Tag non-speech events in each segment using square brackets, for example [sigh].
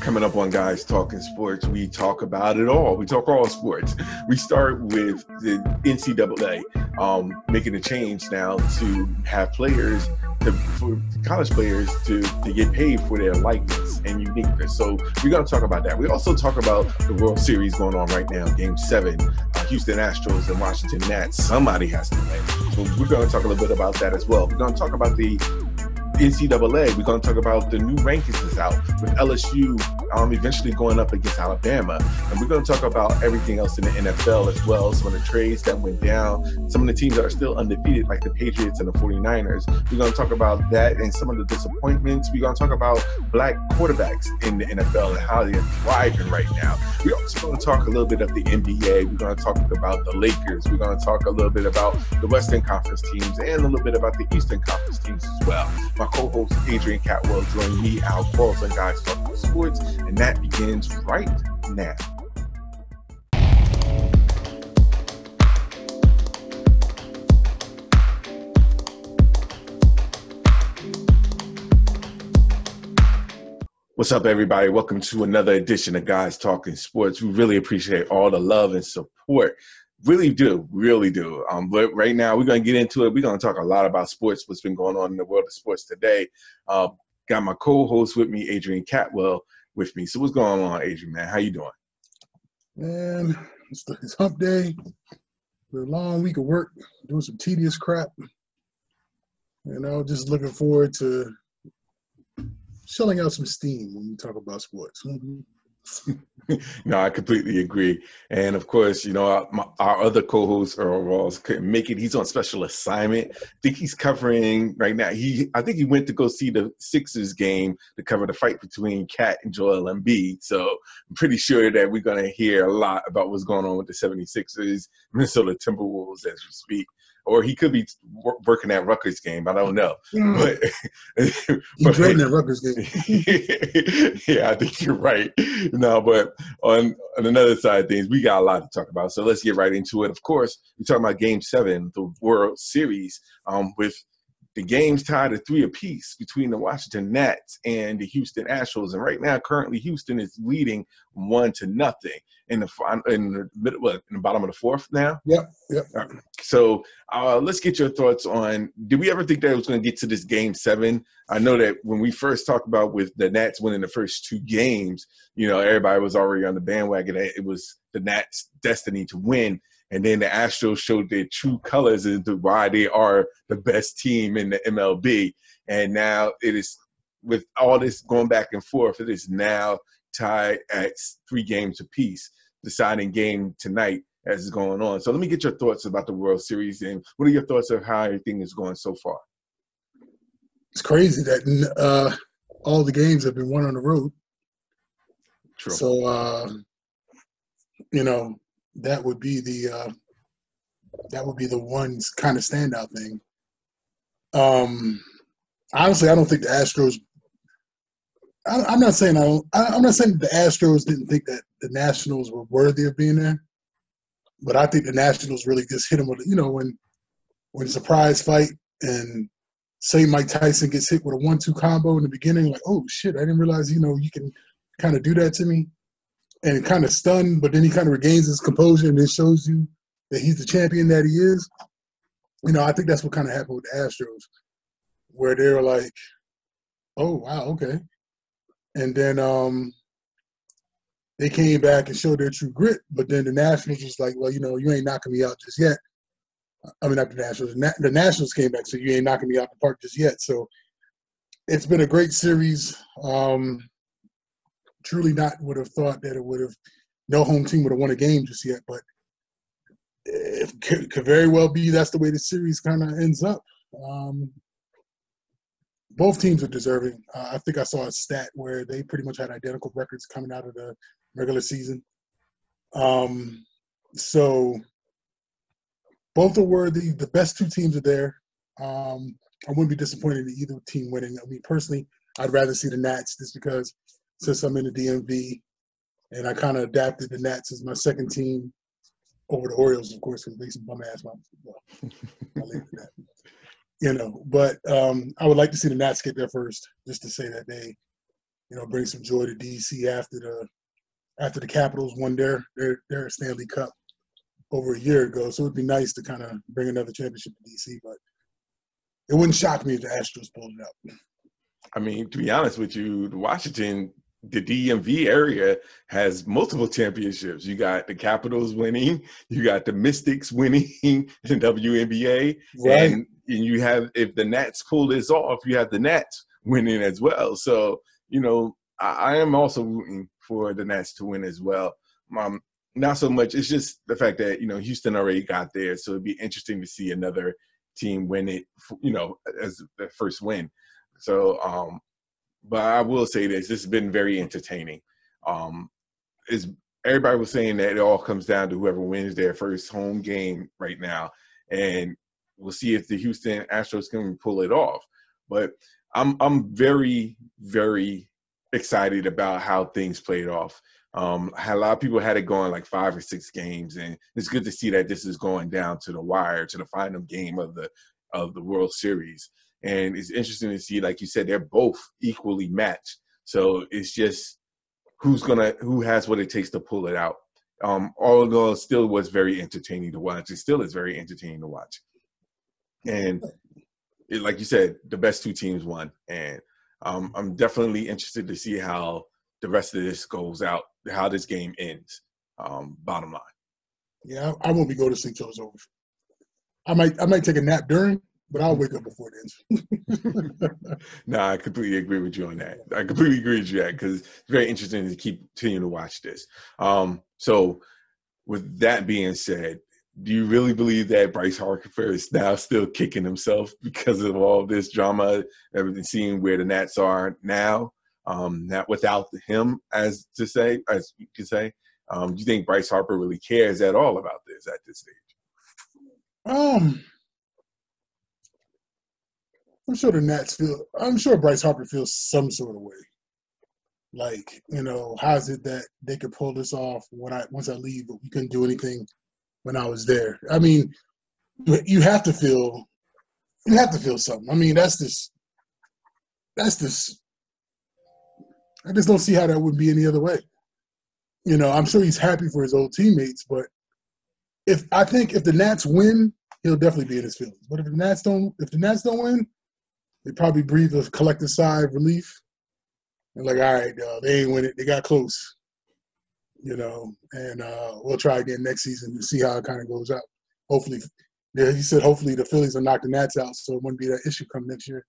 Coming up on Guys Talking Sports, we talk about it all. We talk all sports. We start with the NCAA um, making a change now to have players, to, for college players to, to get paid for their likeness and uniqueness. So we're going to talk about that. We also talk about the World Series going on right now, Game 7, uh, Houston Astros and Washington Nats. Somebody has to win. So we're going to talk a little bit about that as well. We're going to talk about the NCAA. We're going to talk about the new rankings that's out with LSU um, eventually going up against Alabama. And we're going to talk about everything else in the NFL as well. Some of the trades that went down, some of the teams that are still undefeated, like the Patriots and the 49ers. We're going to talk about that and some of the disappointments. We're going to talk about black quarterbacks in the NFL and how they're thriving right now. We're also going to talk a little bit of the NBA. We're going to talk about the Lakers. We're going to talk a little bit about the Western Conference teams and a little bit about the Eastern Conference teams as well. My co-host Adrian Catwell joined me, Al Carlson, guys talking sports, and that begins right now. What's up, everybody? Welcome to another edition of Guys Talking Sports. We really appreciate all the love and support Really do, really do. Um, but right now we're gonna get into it. We're gonna talk a lot about sports, what's been going on in the world of sports today. Uh, got my co-host with me, Adrian Catwell, with me. So what's going on, Adrian? Man, how you doing? Man, it's, it's hump day. a long week of work, doing some tedious crap. You know, just looking forward to shelling out some steam when we talk about sports. Mm-hmm. [laughs] no, I completely agree. And of course, you know, our, my, our other co-host Earl Ross couldn't make it. He's on special assignment. I think he's covering right now. He, I think he went to go see the Sixers game to cover the fight between KAT and Joel Embiid. So I'm pretty sure that we're going to hear a lot about what's going on with the 76ers, Minnesota Timberwolves as we speak or he could be working that Rutgers game. I don't know, [laughs] mm. but he's dreading that Rutgers game. [laughs] yeah, I think you're right. No, but on on another side of things, we got a lot to talk about. So let's get right into it. Of course, we're talking about Game Seven, the World Series, um, with the game's tied at three apiece between the Washington Nats and the Houston Astros, and right now, currently, Houston is leading one to nothing in the in the middle, what, in the bottom of the fourth now. Yep, yep. Right. So uh, let's get your thoughts on. Did we ever think that it was going to get to this game seven? I know that when we first talked about with the Nats winning the first two games, you know, everybody was already on the bandwagon. It was the Nats' destiny to win and then the Astros showed their true colors into why they are the best team in the MLB. And now it is with all this going back and forth, it is now tied at three games apiece, deciding game tonight as it's going on. So let me get your thoughts about the World Series and what are your thoughts of how everything is going so far? It's crazy that uh, all the games have been won on the road. True. So, uh, you know, that would be the uh, that would be the one kind of standout thing. Um, honestly, I don't think the Astros. I, am not saying I don't. I, am not saying the Astros didn't think that the Nationals were worthy of being there, but I think the Nationals really just hit them with you know when when surprise fight and say Mike Tyson gets hit with a one-two combo in the beginning, like oh shit, I didn't realize you know you can kind of do that to me and kind of stunned, but then he kind of regains his composure and it shows you that he's the champion that he is. You know, I think that's what kind of happened with the Astros, where they were like, "Oh wow, okay," and then um, they came back and showed their true grit. But then the Nationals was like, "Well, you know, you ain't knocking me out just yet." I mean, not the Nationals. The Nationals came back, so you ain't knocking me out the park just yet. So it's been a great series. Um, truly not would have thought that it would have no home team would have won a game just yet, but it could, could very well be that's the way the series kind of ends up. Um, both teams are deserving. Uh, I think I saw a stat where they pretty much had identical records coming out of the regular season. Um, so both are worthy. The best two teams are there. Um, I wouldn't be disappointed in either team winning. I mean, personally, I'd rather see the Nats just because since I'm in the DMV, and I kind of adapted the Nats as my second team over the Orioles, of course, because they some bum ass well, that. [laughs] You know, but um, I would like to see the Nats get there first, just to say that they you know, bring some joy to DC after the after the Capitals won their their their Stanley Cup over a year ago. So it'd be nice to kind of bring another championship to DC, but it wouldn't shock me if the Astros pulled it out. I mean, to be honest with you, Washington, the DMV area has multiple championships. You got the Capitals winning, you got the Mystics winning [laughs] in WNBA, right. and, and you have if the Nats pull this off, you have the Nats winning as well. So you know, I, I am also rooting for the Nats to win as well. Um, not so much. It's just the fact that you know Houston already got there, so it'd be interesting to see another team win it. You know, as the first win. So, um, but I will say this: this has been very entertaining. Um, is everybody was saying that it all comes down to whoever wins their first home game right now, and we'll see if the Houston Astros can pull it off. But I'm I'm very very excited about how things played off. Um, a lot of people had it going like five or six games, and it's good to see that this is going down to the wire to the final game of the of the World Series. And it's interesting to see, like you said, they're both equally matched. So it's just who's gonna who has what it takes to pull it out. Um, although still was very entertaining to watch, it still is very entertaining to watch. And it, like you said, the best two teams won, and um, I'm definitely interested to see how the rest of this goes out, how this game ends. Um, bottom line. Yeah, I, won't be going to sleep till it's over. I might I might take a nap during, but I'll wake up before it ends. [laughs] no, I completely agree with you on that. I completely agree with you that because it's very interesting to keep continuing to watch this. Um, so, with that being said, do you really believe that Bryce Harper is now still kicking himself because of all this drama, everything seeing where the Nats are now, um, not without him, as to say, as you could say? Um, do you think Bryce Harper really cares at all about this at this stage? Um, I'm sure the Nats feel. I'm sure Bryce Harper feels some sort of way. Like, you know, how is it that they could pull this off when I once I leave, but we couldn't do anything when I was there. I mean, you have to feel you have to feel something. I mean, that's this that's this I just don't see how that would be any other way. You know, I'm sure he's happy for his old teammates, but if I think if the Nats win, he'll definitely be in his feelings. But if the Nats don't if the Nats don't win, they probably breathe a collective sigh of relief. And like, all right, uh, they ain't win it. They got close you know, and uh, we'll try again next season to see how it kind of goes out. Hopefully, yeah, he said hopefully the Phillies will knock the Nats out, so it wouldn't be that issue come next year,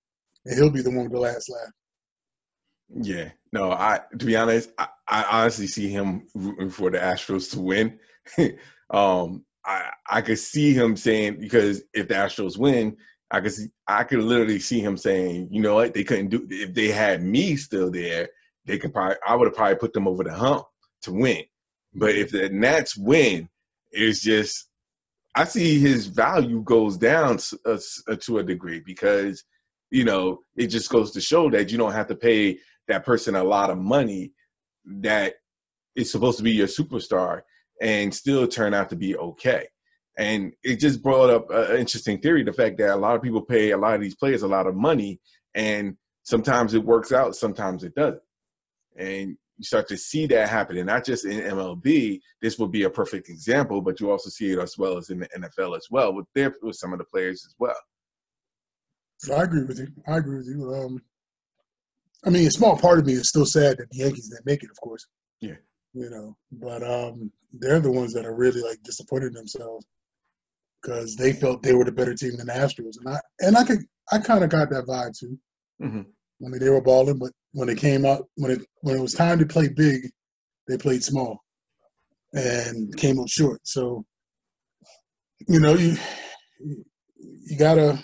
and he'll be the one with the last laugh. Yeah, no, I to be honest, I, I honestly see him rooting for the Astros to win. [laughs] um, I I could see him saying because if the Astros win, I could see I could literally see him saying, you know what, they couldn't do if they had me still there, they could probably I would have probably put them over the hump to win. But if the Nats win, it's just I see his value goes down a, uh, to a degree because you know it just goes to show that you don't have to pay that person a lot of money that is supposed to be your superstar and still turn out to be okay. And it just brought up an interesting theory: the fact that a lot of people pay a lot of these players a lot of money, and sometimes it works out, sometimes it doesn't. And you start to see that happening, not just in MLB. This would be a perfect example, but you also see it as well as in the NFL as well with their with some of the players as well. I agree with you. I agree with you. Um, I mean, a small part of me is still sad that the Yankees didn't make it, of course. Yeah. You know, but um, they're the ones that are really like disappointed themselves because they felt they were the better team than the Astros, and I and I could I kind of got that vibe too. Mm-hmm. I mean, they were balling, but when it came out, when it when it was time to play big, they played small and came up short. So, you know, you you gotta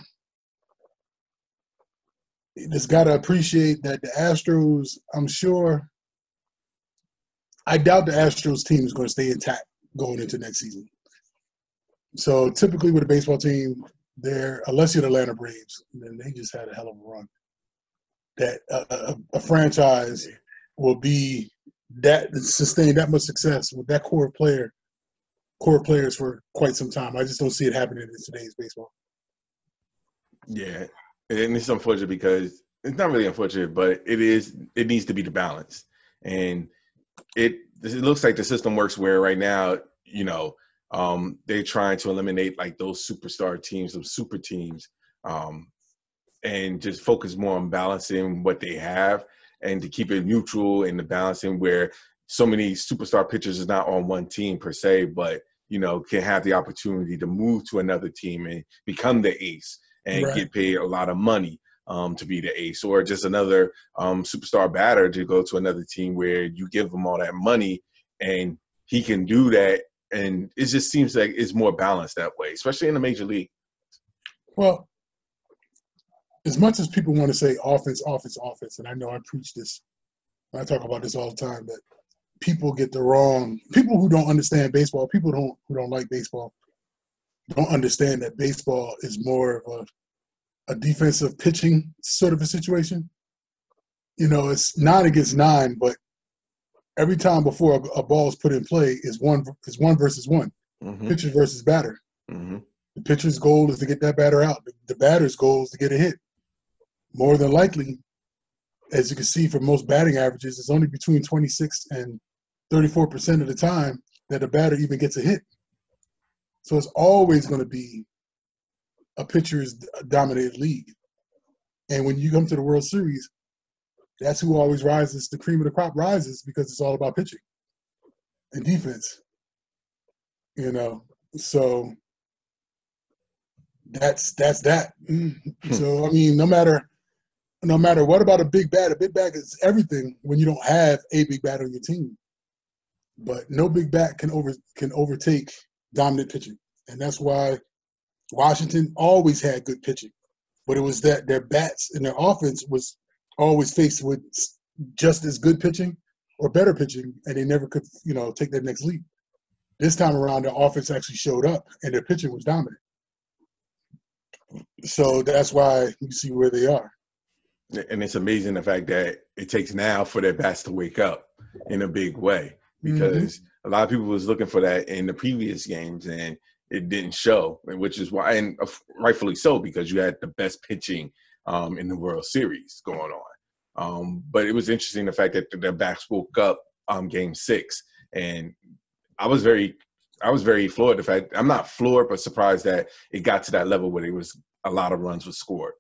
you just gotta appreciate that the Astros. I'm sure. I doubt the Astros team is going to stay intact going into next season. So typically with a baseball team, they're unless you're the Atlanta Braves, then they just had a hell of a run that a, a, franchise will be that sustain that much success with that core player, core players for quite some time. I just don't see it happening in today's baseball. Yeah, and it's unfortunate because it's not really unfortunate, but it is. It needs to be the balance, and it it looks like the system works where right now, you know, um, they're trying to eliminate like those superstar teams, those super teams, um, and just focus more on balancing what they have and to keep it neutral and the balancing where so many superstar pitchers is not on one team per se, but you know can have the opportunity to move to another team and become the ace and right. get paid a lot of money um, to be the ace, or just another um, superstar batter to go to another team where you give him all that money and he can do that. And it just seems like it's more balanced that way, especially in the major league. Well, as much as people want to say offense, offense, offense, and I know I preach this, I talk about this all the time, that people get the wrong people who don't understand baseball, people don't who don't like baseball, don't understand that baseball is more of a, a defensive pitching sort of a situation. You know, it's nine against nine, but every time before a, a ball is put in play is one is one versus one, mm-hmm. pitcher versus batter. Mm-hmm. The pitcher's goal is to get that batter out. The, batter's goal is to get a hit. More than likely, as you can see from most batting averages, it's only between 26 and 34% of the time that a batter even gets a hit. So it's always going to be a pitcher's dominated league. And when you come to the World Series, that's who always rises. The cream of the crop rises because it's all about pitching and defense. You know, so that's that's that. Hmm. so I mean, no matter no matter what about a big bat, a big bat is everything when you don't have a big bat on your team. But no big bat can over can overtake dominant pitching, and that's why Washington always had good pitching. But it was that their bats and their offense was always faced with just as good pitching or better pitching, and they never could, you know, take that next leap. This time around, their offense actually showed up, and their pitching was dominant. So that's why you see where they are. And it's amazing the fact that it takes now for their bats to wake up in a big way because mm-hmm. a lot of people was looking for that in the previous games and it didn't show, which is why, and rightfully so, because you had the best pitching um, in the World Series going on. Um, but it was interesting the fact that the backs woke up um, Game Six, and I was very, I was very floored. The fact I'm not floored, but surprised that it got to that level where it was a lot of runs were scored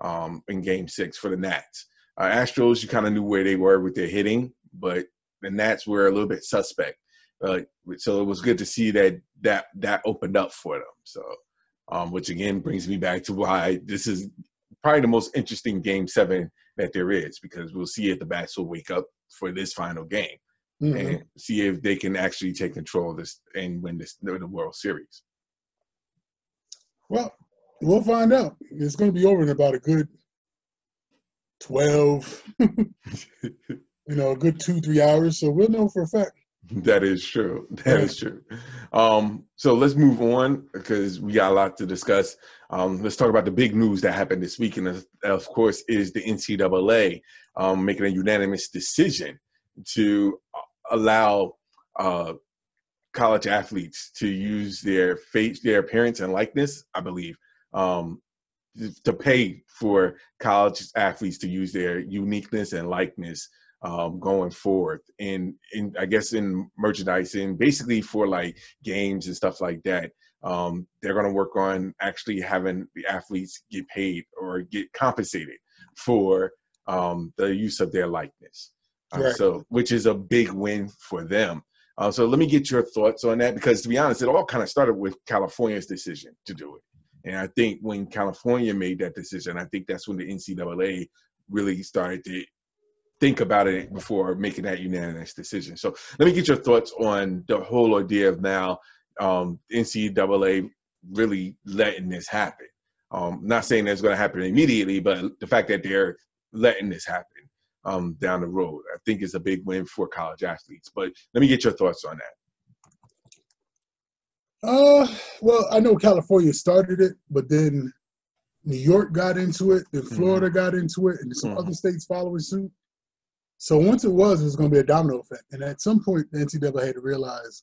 um, in Game Six for the Nats. Uh, Astros, you kind of knew where they were with their hitting, but the Nats were a little bit suspect. Uh, so it was good to see that that that opened up for them. So, um, which again brings me back to why this is probably the most interesting game seven that there is because we'll see if the bats will wake up for this final game mm-hmm. and see if they can actually take control of this and win this the World Series. Well, we'll find out. It's going to be over in about a good twelve. [laughs] you know, a good two, three hours. So we'll know for a fact. [laughs] That is true. [laughs] That is true. Um, so let's move on because we got a lot to discuss. Um, let's talk about the big news that happened this week, and of course, is the NCAA um, making a unanimous decision to allow uh, college athletes to use their face, their appearance and likeness. I believe um, to pay for college athletes to use their uniqueness and likeness um, going forward and in I guess in merchandising, basically for like games and stuff like that. Um, they're going to work on actually having the athletes get paid or get compensated for um, the use of their likeness. Uh. So, which is a big win for them. Uh, so, let me get your thoughts on that because, to be honest, it all kind of started with California's decision to do it. And I think when California made that decision, I think that's when the NCAA really started to think about it before making that unanimous decision. So let me get your thoughts on the whole idea of now um, NCAA really letting this happen. Um, not saying that's going to happen immediately, but the fact that they're letting this happen um, down the road, I think is a big win for college athletes. But let me get your thoughts on that. Uh, well, I know California started it, but then New York got into it, then mm-hmm. Florida mm-hmm. got into it, and some mm-hmm. other states following suit. So once it was, it was going to be a domino effect. And at some point, the NCAA had to realize,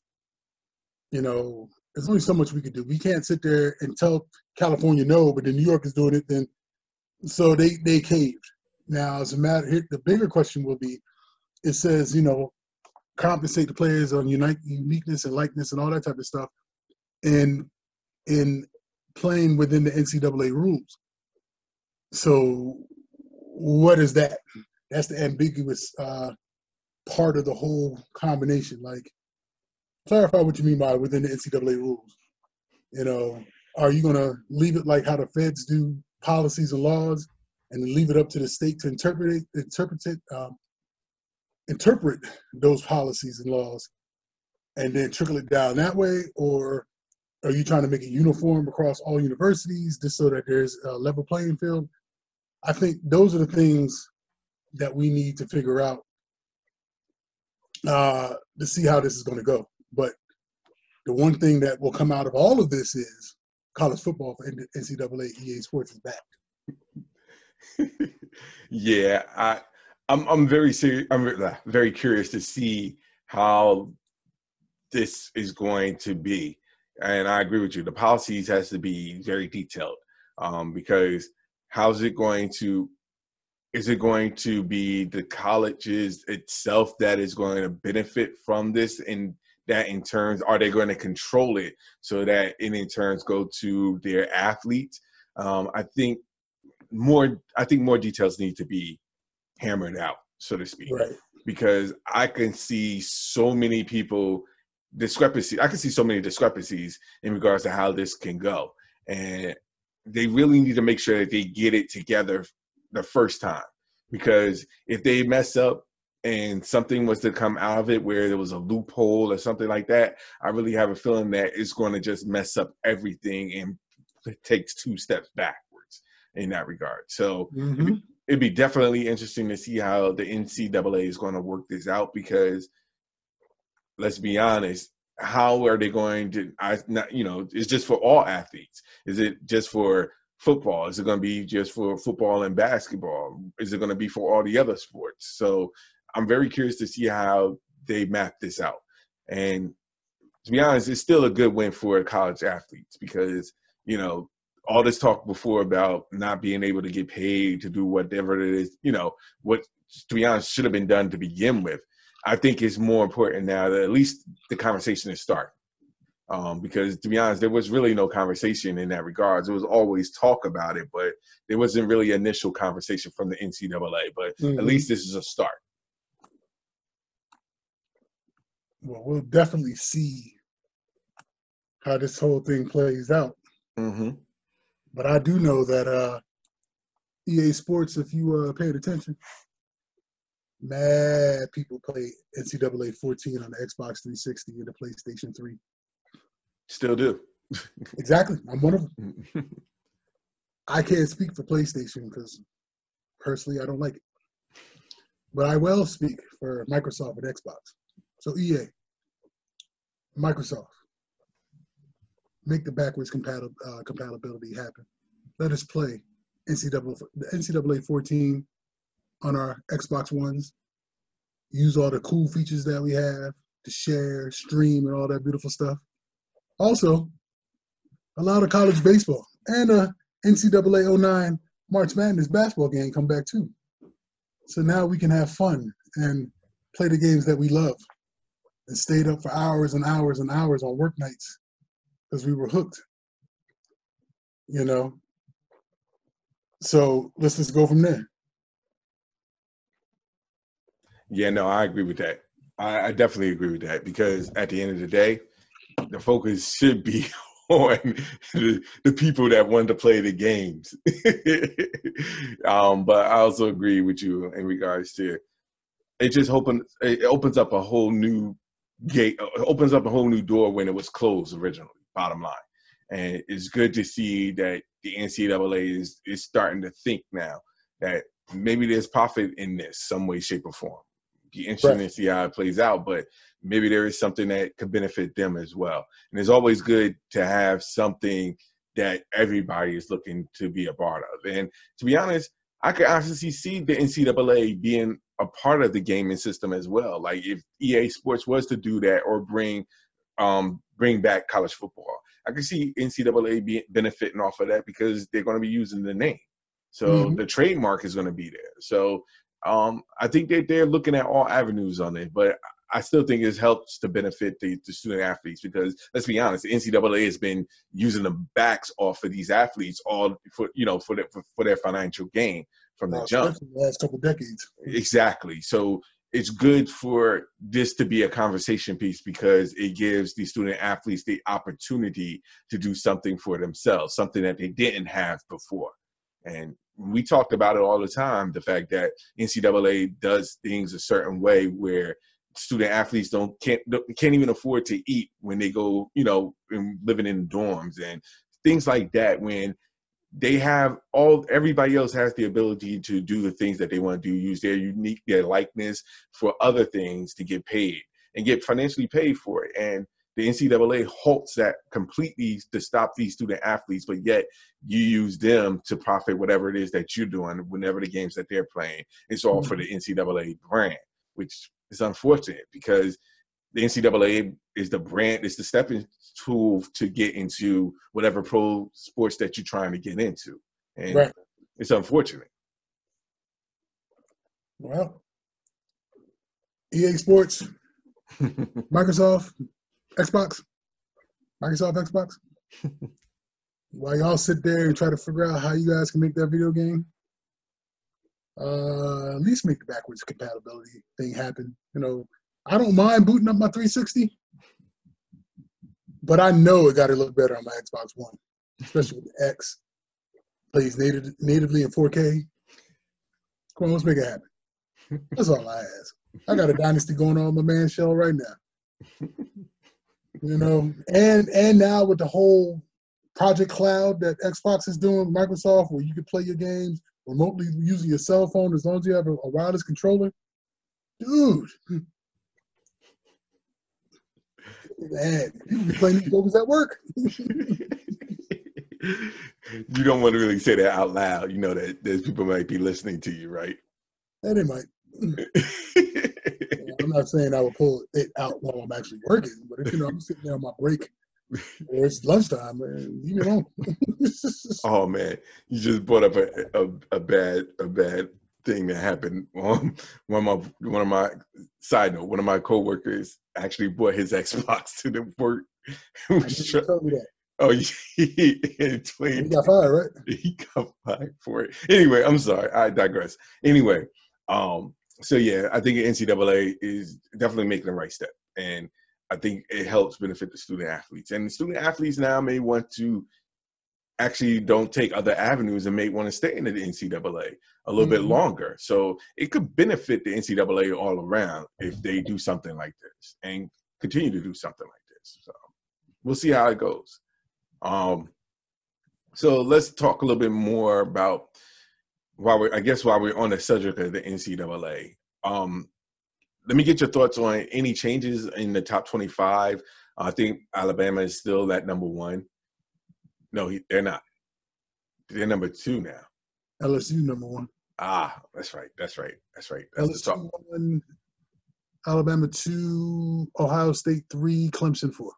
you know, there's only so much we could do. We can't sit there and tell California no, but then New York is doing it. Then, so they they caved. Now, as a matter, here, the bigger question will be: It says, you know, compensate the players on unite, uniqueness and likeness and all that type of stuff, and in playing within the NCAA rules. So, what is that? That's the ambiguous uh, part of the whole combination. Like, clarify what you mean by within the NCAA rules. You know, are you going to leave it like how the feds do policies and laws, and leave it up to the state to interpret it, interpret it, um, interpret those policies and laws, and then trickle it down that way, or are you trying to make it uniform across all universities just so that there's a level playing field? I think those are the things that we need to figure out uh, to see how this is going to go. But the one thing that will come out of all of this is college football for NCAA EA Sports is back. [laughs] yeah, I, I'm I'm very serious. I'm very curious to see how this is going to be, and I agree with you. The policies has to be very detailed um, because how's it going to is it going to be the colleges itself that is going to benefit from this? And that in turns are they going to control it so that it in turns go to their athletes? Um, i think more i think more details need to be hammered out so to speak. Right. because i can see so many people discrepancy i can see so many discrepancies in regards to how this can go. And they really need to make sure that they get it together the first time because if they mess up and something was to come out of it where there was a loophole or something like that, I really have a feeling that it's going to just mess up everything and it takes two steps backwards in that regard. So mm-hmm. it'd, be, it'd be definitely interesting to see how the NCAA is going to work this out because let's be honest, how are they going to I not you know, it's just for all athletes. Is it just for football? Is it going to be just for football and basketball? Is it going to be for all the other sports? So I'm very curious to see how they map this out. And to be honest, it's still a good win for college athletes because, you know, all this talk before about not being able to get paid to do whatever it is, you know, what to be honest should have been done to begin with. I think it's more important now that at least the conversation is starting. Um, because to be honest, there was really no conversation in that regards. There was always talk about it, but there wasn't really initial conversation from the NCAA. But mm-hmm. at least this is a start. Well, we'll definitely see how this whole thing plays out. Mm-hmm. But I do know that uh, EA Sports, if you uh, paid attention, mad people play NCAA 14 on the Xbox 360 and the PlayStation 3. Still do. exactly. I'm one of them. [laughs] I can't speak for PlayStation because personally I don't like it. But I will speak for Microsoft and Xbox. So EA, Microsoft, make the backwards compatib- uh, compatibility happen. Let us play NCAA, the NCAA 14 on our Xbox Ones. Use all the cool features that we have to share, stream, and all that beautiful stuff. Also, a lot of college baseball and a NCAA 09 March Madness basketball game come back too. So now we can have fun and play the games that we love and stayed up for hours and hours and hours on work nights because we were hooked. You know? So let's just go from there. Yeah, no, I agree with that. I, I definitely agree with that because at the end of the day, the focus should be [laughs] on the, the, people that want to play the games. [laughs] um, but I also agree with you in regards to it. Just open it opens up a whole new gate, opens up a whole new door when it was closed originally. Bottom line, and it's good to see that the NCAA is is starting to think now that maybe there's profit in this some way, shape, or form. Be interesting right. to see how it plays out, but maybe there is something that could benefit them as well. And it's always good to have something that everybody is looking to be a part of. And to be honest, I could honestly see the NCAA being a part of the gaming system as well. Like if EA Sports was to do that or bring um, bring back college football, I could see NCAA be benefiting off of that because they're going to be using the name. So mm-hmm. the trademark is going to be there. So um, I think that they're looking at all avenues on it, but I still think it helps to benefit the, the, student athletes because let's be honest, the NCAA has been using the backs off of these athletes all for you know for their for, for their financial gain from the jump. The last couple decades. Exactly. So it's good for this to be a conversation piece because it gives the student athletes the opportunity to do something for themselves, something that they didn't have before. And we talked about it all the time the fact that NCAA does things a certain way where student athletes don't can't can't even afford to eat when they go you know living in dorms and things like that when they have all everybody else has the ability to do the things that they want to do use their unique their likeness for other things to get paid and get financially paid for it. And the ncaa halts that completely to stop these student athletes but yet you use them to profit whatever it is that you're doing whenever the games that they're playing it's all mm-hmm. for the ncaa brand which is unfortunate because the NCAA is the brand, is the stepping tool to get into whatever pro sports that you're trying to get into, and right. it's unfortunate. Well, EA Sports, [laughs] Microsoft, Xbox, Microsoft Xbox. [laughs] While y'all sit there and try to figure out how you guys can make that video game, uh, at least make the backwards compatibility thing happen. You know, I don't mind booting up my 360, but I know it got to look better on my Xbox One, especially with the X plays native, natively in 4K. Come on, let's make it happen. That's all I ask. I got a dynasty going on my man shell right now. [laughs] You know, and and now with the whole Project Cloud that Xbox is doing, Microsoft, where you can play your games remotely using your cell phone as long as you have a, a wireless controller. Dude. Man, people be playing these games at work. [laughs] you don't want to really say that out loud. You know that there's people might be listening to you, right? And they might. [laughs] I'm not saying I would pull it out while I'm actually working, but if you know I'm sitting there on my break [laughs] or it's lunchtime, man. You [laughs] know. oh man, you just brought up a, a, a bad a bad thing that happened. Um, one of my one of my side note, one of my coworkers actually brought his Xbox to the work. [laughs] me that. Oh, he, he got fired, right? He got fired for it. Anyway, I'm sorry. I digress. Anyway, um, so yeah, I think the NCAA is definitely making the right step, and I think it helps benefit the student athletes. And the student athletes now may want to actually don't take other avenues and may want to stay in the NCAA a little mm-hmm. bit longer. So it could benefit the NCAA all around if they do something like this and continue to do something like this. So we'll see how it goes. Um, so let's talk a little bit more about while we I guess while we're on the subject of the NCAA. Um, let me get your thoughts on any changes in the top 25. I think Alabama is still at number one. No, they're not. They're number two now. LSU number one. Ah, that's right. That's right. That's right. That's LSU one, Alabama two, Ohio State three, Clemson four.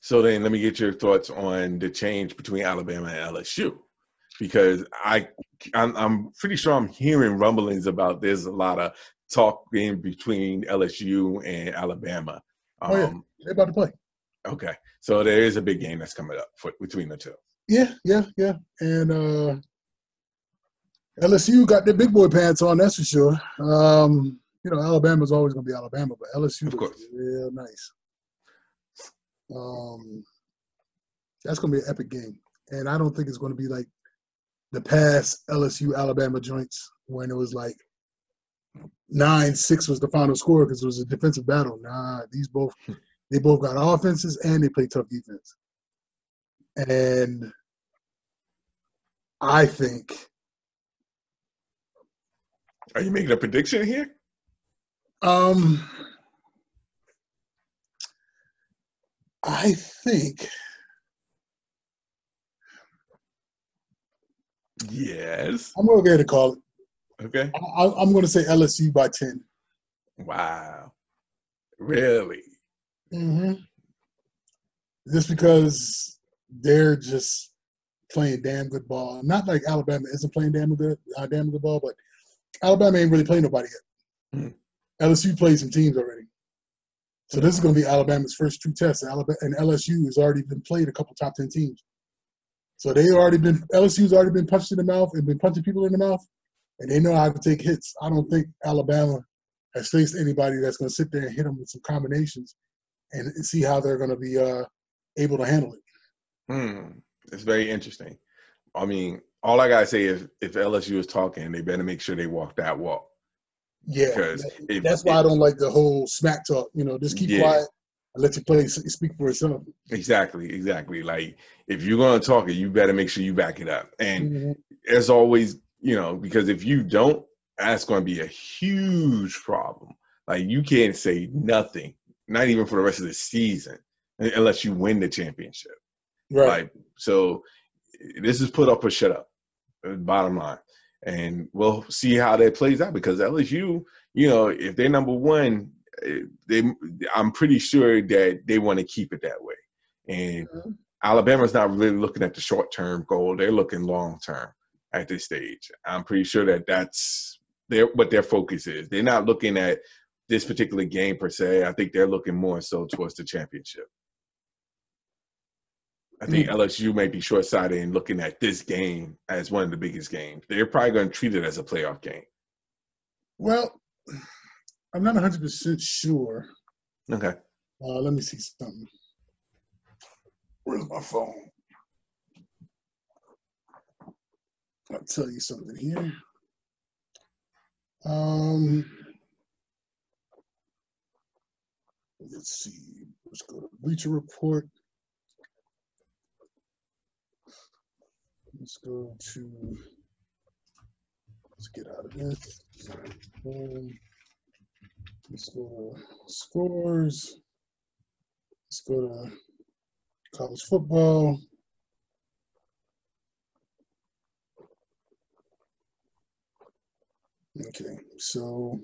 So then, let me get your thoughts on the change between Alabama and LSU, because I, I'm, I'm pretty sure I'm hearing rumblings about there's a lot of talk in between LSU and Alabama. Um, oh yeah, um, they're about to play. Okay, so there is a big game that's coming up for, between the two. Yeah, yeah, yeah, and uh, LSU got their big boy pants on. That's for sure. Um, you know, Alabama's always going to be Alabama, but LSU is real nice. Um, that's going to be an epic game, and I don't think it's going to be like the past LSU Alabama joints when it was like nine six was the final score because it was a defensive battle. Nah, these both they both got offenses and they play tough defense. And I think. Are you making a prediction here? Um, I think. Yes. I'm going to go ahead call it. Okay. I, am going to say LSU by 10. Wow. Really? Mm-hmm. Just because they're just playing damn good ball. Not like Alabama isn't playing damn good, uh, damn good ball, but Alabama ain't really playing nobody yet. Mm. LSU played some teams already. So this is going to be Alabama's first true test. Alabama and LSU has already been played a couple top ten teams. So they already been LSU's already been punched in the mouth and been punching people in the mouth, and they know how to take hits. I don't think Alabama has faced anybody that's going to sit there and hit them with some combinations and see how they're going to be uh, able to handle it. Hmm, it's very interesting. I mean, all I gotta say is, if LSU is talking, they better make sure they walk that walk. Yeah, because that, that's why I don't like the whole smack talk. You know, just keep yeah. quiet and let your play speak for itself. Exactly, exactly. Like if you're gonna talk it, you better make sure you back it up. And mm-hmm. as always, you know, because if you don't, that's going to be a huge problem. Like you can't say nothing, not even for the rest of the season, unless you win the championship. Right. Like so, this is put up or shut up. Uh, bottom line and we'll see how that plays out because LSU, you know, if they're number one, they I'm pretty sure that they want to keep it that way. And mm-hmm. Alabama's not really looking at the short term goal; they're looking long term at this stage. I'm pretty sure that that's their what their focus is. They're not looking at this particular game per se. I think they're looking more so towards the championship. I think mm-hmm. LSU may be short sighted in looking at this game as one of the biggest games. They're probably going to treat it as a playoff game. Well, I'm not 100% sure. Okay. Uh, let me see something. Where's my phone? I'll tell you something here. Um, let's see. Let's go to Bleacher Report. Let's go to, let's get out of this. Let's go to scores. Let's go to college football. Okay, so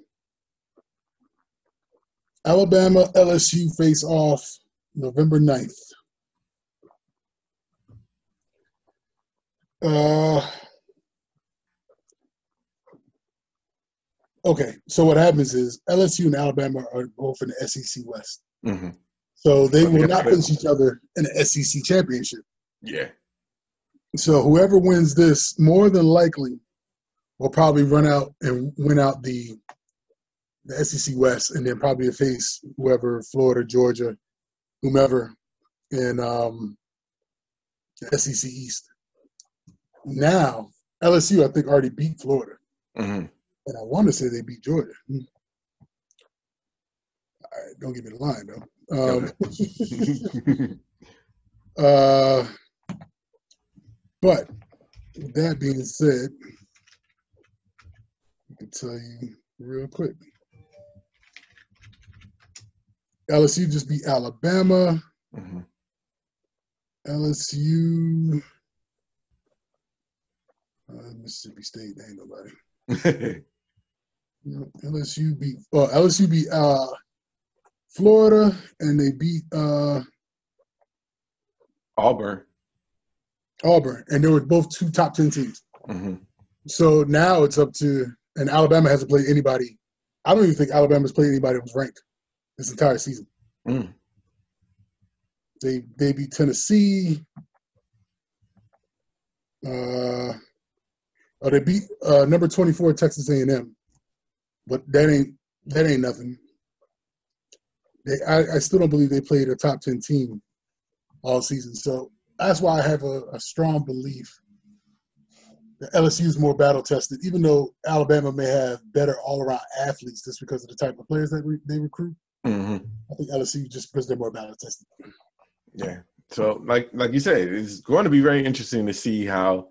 Alabama LSU face off November 9th. Uh, okay, so what happens is LSU and Alabama are both in the SEC West. Mm-hmm. So they will not face each other in the SEC championship. Yeah. So whoever wins this, more than likely, will probably run out and win out the the SEC West, and then probably face whoever, Florida, Georgia, whomever, in um, the SEC East. Now, LSU, I think, already beat Florida. Mm-hmm. And I want to say they beat Georgia. Hmm. Right, don't give me the line, though. Um, [laughs] uh, but that being said, I can tell you real quick. LSU just beat Alabama. Mm-hmm. LSU uh, Mississippi State, they ain't nobody. [laughs] LSU beat uh, LSU beat uh, Florida, and they beat uh, Auburn. Auburn, and they were both two top ten teams. Mm-hmm. So now it's up to, and Alabama hasn't played anybody. I don't even think Alabama's played anybody that was ranked this entire season. Mm. They they beat Tennessee. Uh, Oh, they beat uh, number twenty four Texas A and M, but that ain't that ain't nothing. They, I, I still don't believe they played a top ten team all season. So that's why I have a, a strong belief that LSU is more battle tested, even though Alabama may have better all around athletes just because of the type of players that re- they recruit. Mm-hmm. I think LSU just because they're more battle tested. Yeah. So like like you said, it's going to be very interesting to see how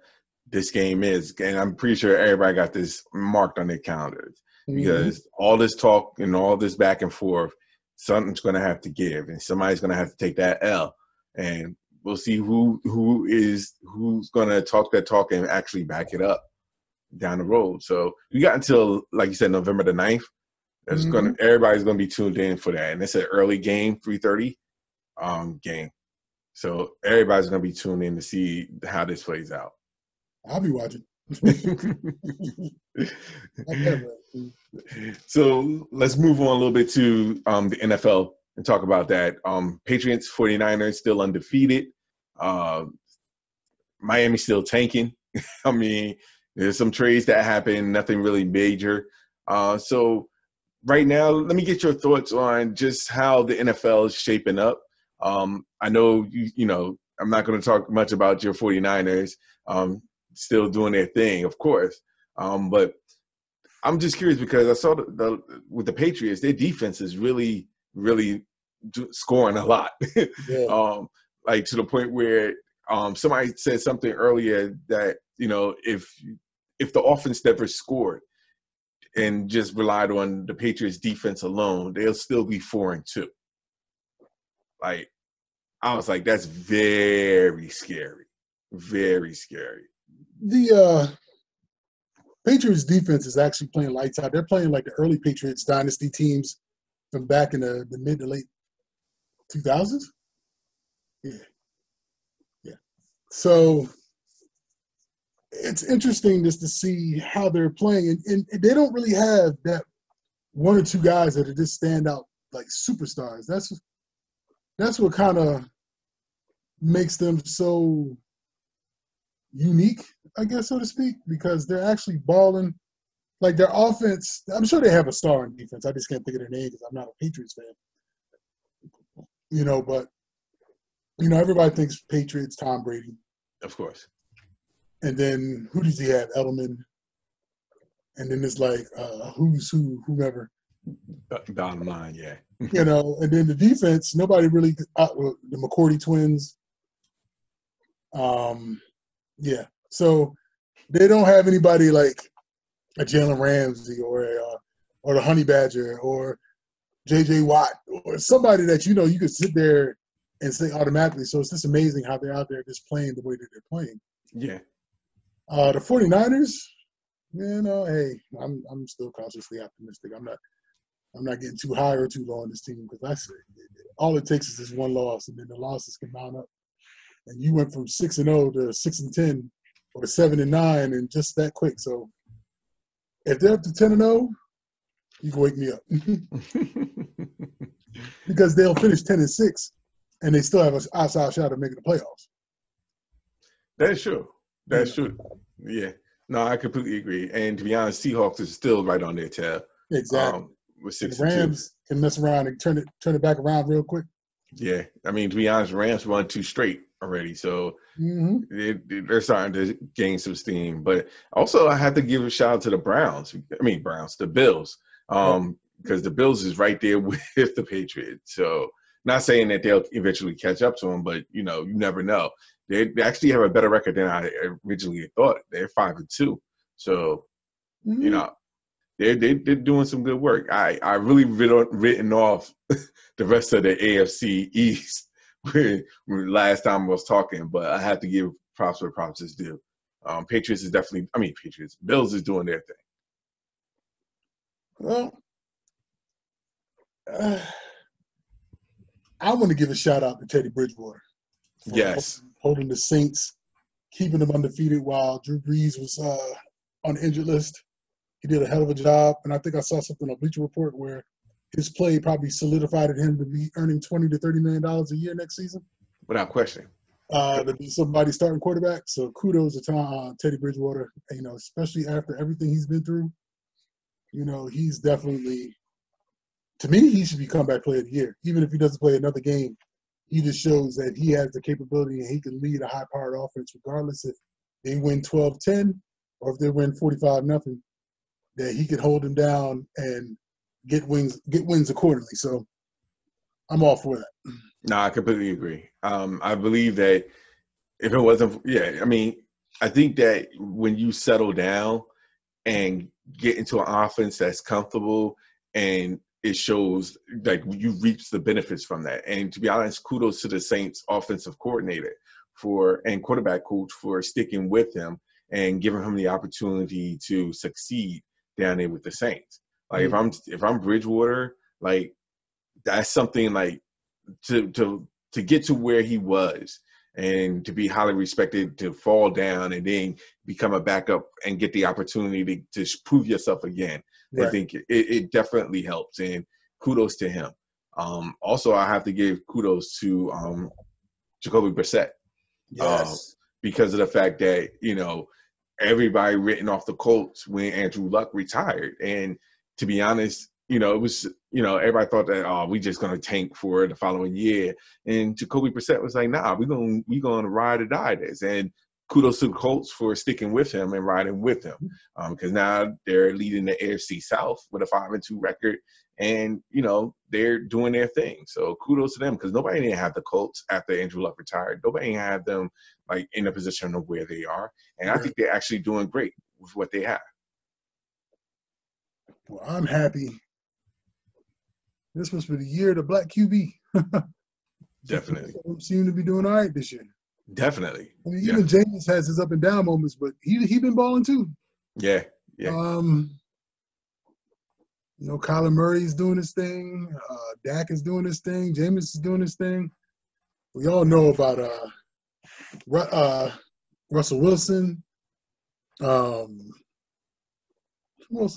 this game is. And I'm pretty sure everybody got this marked on their calendars mm-hmm. because all this talk and all this back and forth, something's going to have to give, and somebody's going to have to take that L. And we'll see who who is who's going to talk that talk and actually back it up down the road. So we got until, like you said, November the 9th. There's mm-hmm. going to everybody's going to be tuned in for that, and it's an early game, three thirty um, game. So everybody's gonna be tuned in to see how this plays out. I'll be watching. [laughs] [laughs] so let's move on a little bit to um, the NFL and talk about that. Um, Patriots 49ers still undefeated. Uh, Miami still tanking. [laughs] I mean, there's some trades that happen, nothing really major. Uh, so right now, let me get your thoughts on just how the NFL is shaping up. Um, I know you, you know, I'm not going to talk much about your 49ers. Um, still doing their thing, of course. Um, but I'm just curious because I saw the, the, with the Patriots, their defense is really, really scoring a lot. [laughs] Yeah. um, like to the point where um, somebody said something earlier that you know if if the offense never scored and just relied on the Patriots defense alone, they'll still be four and two. Like I was like, that's very scary. Very scary. The uh Patriots defense is actually playing lights out. They're playing like the early Patriots dynasty teams from back in the, the mid to late 2000s. Yeah. Yeah. So it's interesting just to see how they're playing. And, and they don't really have that one or two guys that are just stand out like superstars. That's that's what kind of makes them so unique, I guess, so to speak, because they're actually balling. Like their offense, I'm sure they have a star in defense. I just can't think of their name because I'm not a Patriots fan. You know, but you know, everybody thinks Patriots, Tom Brady. Of course. And then who does he have? Edelman. And then it's like uh, who's who, whomever. Bottom line, yeah. [laughs] you know, and then the defense, nobody really. Uh, the McCourty twins. Um, yeah. So they don't have anybody like a Jalen Ramsey or a, uh, or the Honey Badger or J.J. Watt or somebody that you know you could sit there and say automatically. So it's just amazing how they're out there just playing the way that they're playing. Yeah. Uh, the 49ers, you know, hey, I'm I'm still cautiously optimistic. I'm not I'm not getting too high or too low on this team because I say all it takes is this one loss, and then the losses can mount up. And you went from six and zero oh to six and ten, or seven and nine, and just that quick. So if they're up to ten and zero, you can wake me up [laughs] because they'll finish ten and six, and they still have an outside shot of making the playoffs. That's true. That's true. Yeah. No, I completely agree. And to be honest, Seahawks is still right on their tail. Exactly. Um, with six the Rams can mess around and turn it turn it back around real quick. Yeah, I mean to be honest, Rams won two straight already, so mm-hmm. they, are starting to gain some steam. But also, I have to give a shout out to the Browns. I mean Browns, the Bills, um, because the Bills is right there [laughs] with the Patriots. So not saying that they'll eventually catch up to them, but you know you never know. They, they actually have a better record than I originally thought. They're five and two, so mm-hmm. you know they're, they, they're doing some good work. I, I really written, written off [laughs] the rest of the AFC East last time I was talking, but I have to give props where props is due. Um, Patriots is definitely, I mean, Patriots, Bills is doing their thing. Well, uh, I want to give a shout out to Teddy Bridgewater. Yes. Holding the Saints, keeping them undefeated while Drew Brees was uh, on the injured list he did a hell of a job. And I think I saw something on Bleacher Report where his play probably solidified him to be earning twenty to thirty million dollars a year next season. Without question. Uh, to be somebody starting quarterback. So kudos to Tom, uh, Teddy Bridgewater. You know, especially after everything he's been through. You know, he's definitely. To me, he should be comeback player of the year. Even if he doesn't play another game, he just shows that he has the capability and he can lead a high-powered offense, regardless if they win 12-10 or if they win 45 nothing that he could hold him down and get wins get wins accordingly. So I'm all for that. No, I completely agree. Um, I believe that if it wasn't, yeah, I mean, I think that when you settle down and get into an offense that's comfortable and it shows like you reap the benefits from that. And to be honest, kudos to the Saints offensive coordinator for and quarterback coach for sticking with him and giving him the opportunity to succeed down there with the Saints. Like mm-hmm. if I'm if I'm Bridgewater, like that's something like to to to get to where he was and to be highly respected, to fall down and then become a backup and get the opportunity to, to prove yourself again. Right. I think it, it, definitely helps, and kudos to him. Um, also, I have to give kudos to um, Jacoby Brissett. Uh, yes. Because of the fact that you know everybody written off the Colts when Andrew Luck retired, and to be honest, you know, it was, you know, everybody thought that, oh, we just gonna tank for the following year. And Jacoby Brissett was like, nah, we're gonna we gonna ride or die this. And kudos to the Colts for sticking with him and riding with him. because um, now they're leading the AFC South with a five and two record. And, you know, they're doing their thing. So kudos to them because nobody didn't have the Colts after Andrew Luck retired. Nobody had them like in a position of where they are. And I think they're actually doing great with what they have. Well, I'm happy this was for the year of the black QB. [laughs] Definitely. Seem to be doing all right this year. Definitely. I mean, even yeah. Jameis has his up and down moments, but he he been balling too. Yeah. Yeah. Um, you know, Kyler Murray's doing his thing. Uh, Dak is doing his thing. Jameis is doing his thing. We all know about uh, uh, Russell Wilson. Um, [laughs]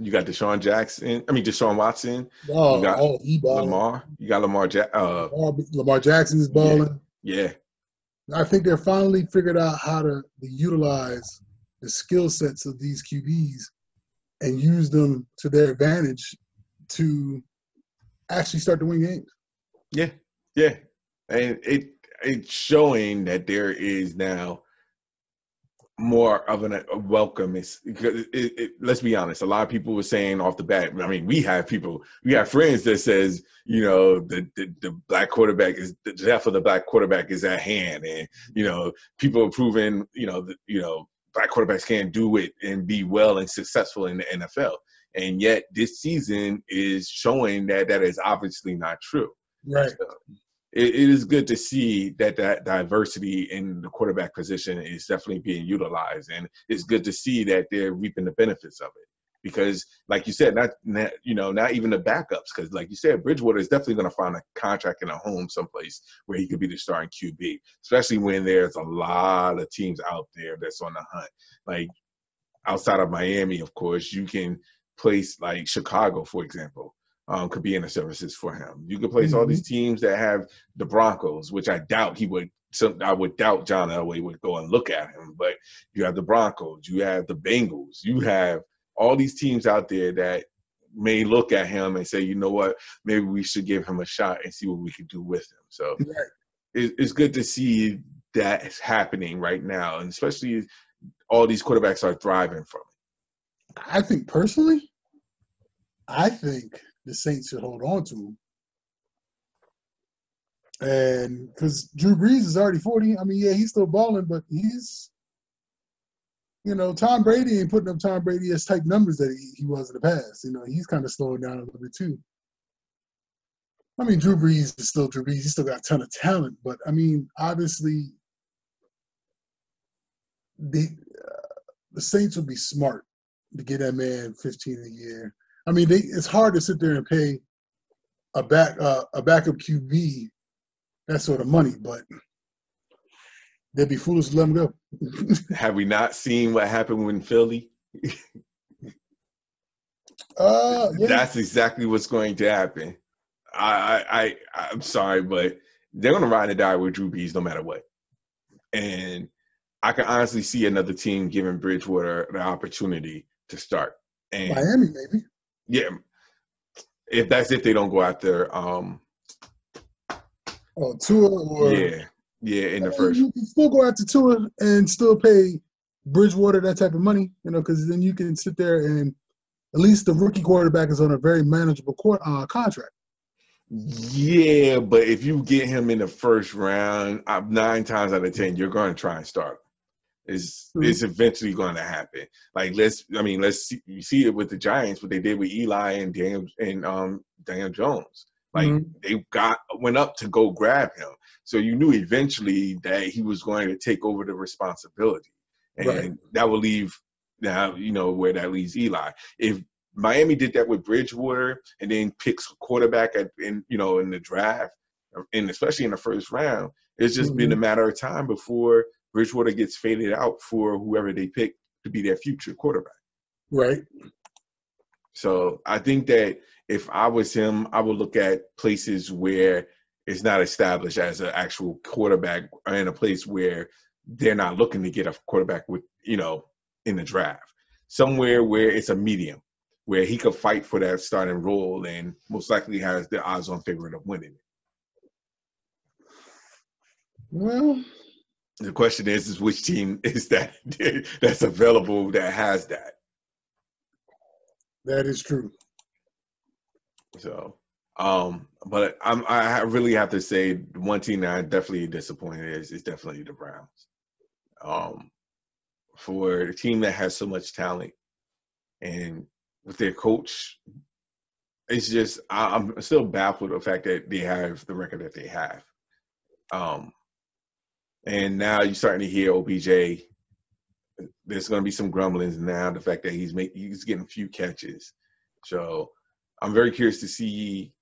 you got Deshaun Jackson. I mean Deshaun Watson. Oh, you got oh, Lamar. You got Lamar. Ja- uh, Lamar, Lamar Jackson is balling. Yeah. yeah. I think they're finally figured out how to, to utilize the skill sets of these QBs and use them to their advantage to actually start to win games. Yeah, yeah, and it it's showing that there is now more of an, a welcome. Is because it, it, let's be honest a lot of people were saying off the bat i mean we have people we have friends that says you know the, the, the black quarterback is the death of the black quarterback is at hand. And you know people are proving you know the, you know black quarterbacks can't do it and be well and successful in the nfl and yet this season is showing that that is obviously not true. Right. So, it, it is good to see that that diversity in the quarterback position is definitely being utilized, and it's good to see that they're reaping the benefits of it. Because, like you said, not, not you know, not even the backups. Because, like you said, Bridgewater is definitely going to find a contract in a home someplace where he could be the starting QB. Especially when there's a lot of teams out there that's on the hunt. Like outside of Miami, of course, you can place like Chicago, for example um, could be in the services for him. You could place mm-hmm. all these mm-hmm. teams that have the Broncos, which I doubt he would. Some, I would doubt John Elway would go and look at him. But you have the Broncos, you have the Bengals, you have all these teams out there that may look at him and say, you know what, maybe we should give him a shot and see what we can do with him. So right. it, it's good to see that happening right now, and especially all these quarterbacks are thriving from it. I think personally, I think the Saints should hold on to him. And because Drew Brees is already 40, I mean, yeah, he's still balling, but he's, you know, Tom Brady ain't putting up Tom Brady as type numbers that he, he was in the past. You know, he's kind of slowing down a little bit too. I mean, Drew Brees is still Drew Brees. He's still got a ton of talent, but I mean, obviously, the uh, the Saints would be smart to get that man 15 a year I mean, they, it's hard to sit there and pay a back uh, a backup QB that sort of money, but they'd be foolish to let him go. [laughs] Have we not seen what happened when Philly? uh, yeah. That's exactly what's going to happen. I, I, I, I'm sorry, but they're going to ride and die with Drew Brees no matter what. And I can honestly see another team giving Bridgewater the opportunity to start. And Miami, maybe. Yeah, if that's if they don't go after um. Oh, Tua or yeah, yeah, in the first. You can still go after Tua and still pay Bridgewater that type of money, you know, because then you can sit there and at least the rookie quarterback is on a very manageable court, uh, contract. Yeah, but if you get him in the first round, uh, nine times out of ten, you're going to try and start is mm-hmm. is eventually going to happen. Like let's, I mean, let's see, you see it with the Giants, what they did with Eli and Daniel and um Daniel Jones. Like mm-hmm. they got went up to go grab him, so you knew eventually that he was going to take over the responsibility, and right. that will leave now you know where that leaves Eli. If Miami did that with Bridgewater and then picks quarterback at in you know in the draft, and especially in the first round, it's just Mm-hmm. been a matter of time before Bridgewater gets faded out for whoever they pick to be their future quarterback. Right. So I think that if I was him, I would look at places where it's not established as an actual quarterback, in a place where they're not looking to get a quarterback with you know in the draft. Somewhere where it's a medium, where he could fight for that starting role and most likely has the odds-on favorite of winning. Well, The question is, is which team [laughs] is that [laughs] that's available that has that? that is true. So, um, but I'm I really have to say one team that I'm definitely disappointed is is definitely the Browns. Um, for a team that has so much talent and with their coach, it's just I'm still baffled the fact that they have the record that they have. Um, and now you're starting to hear OBJ. There's going to be some grumblings now. The fact that he's make, he's getting a few catches, so I'm very curious to see.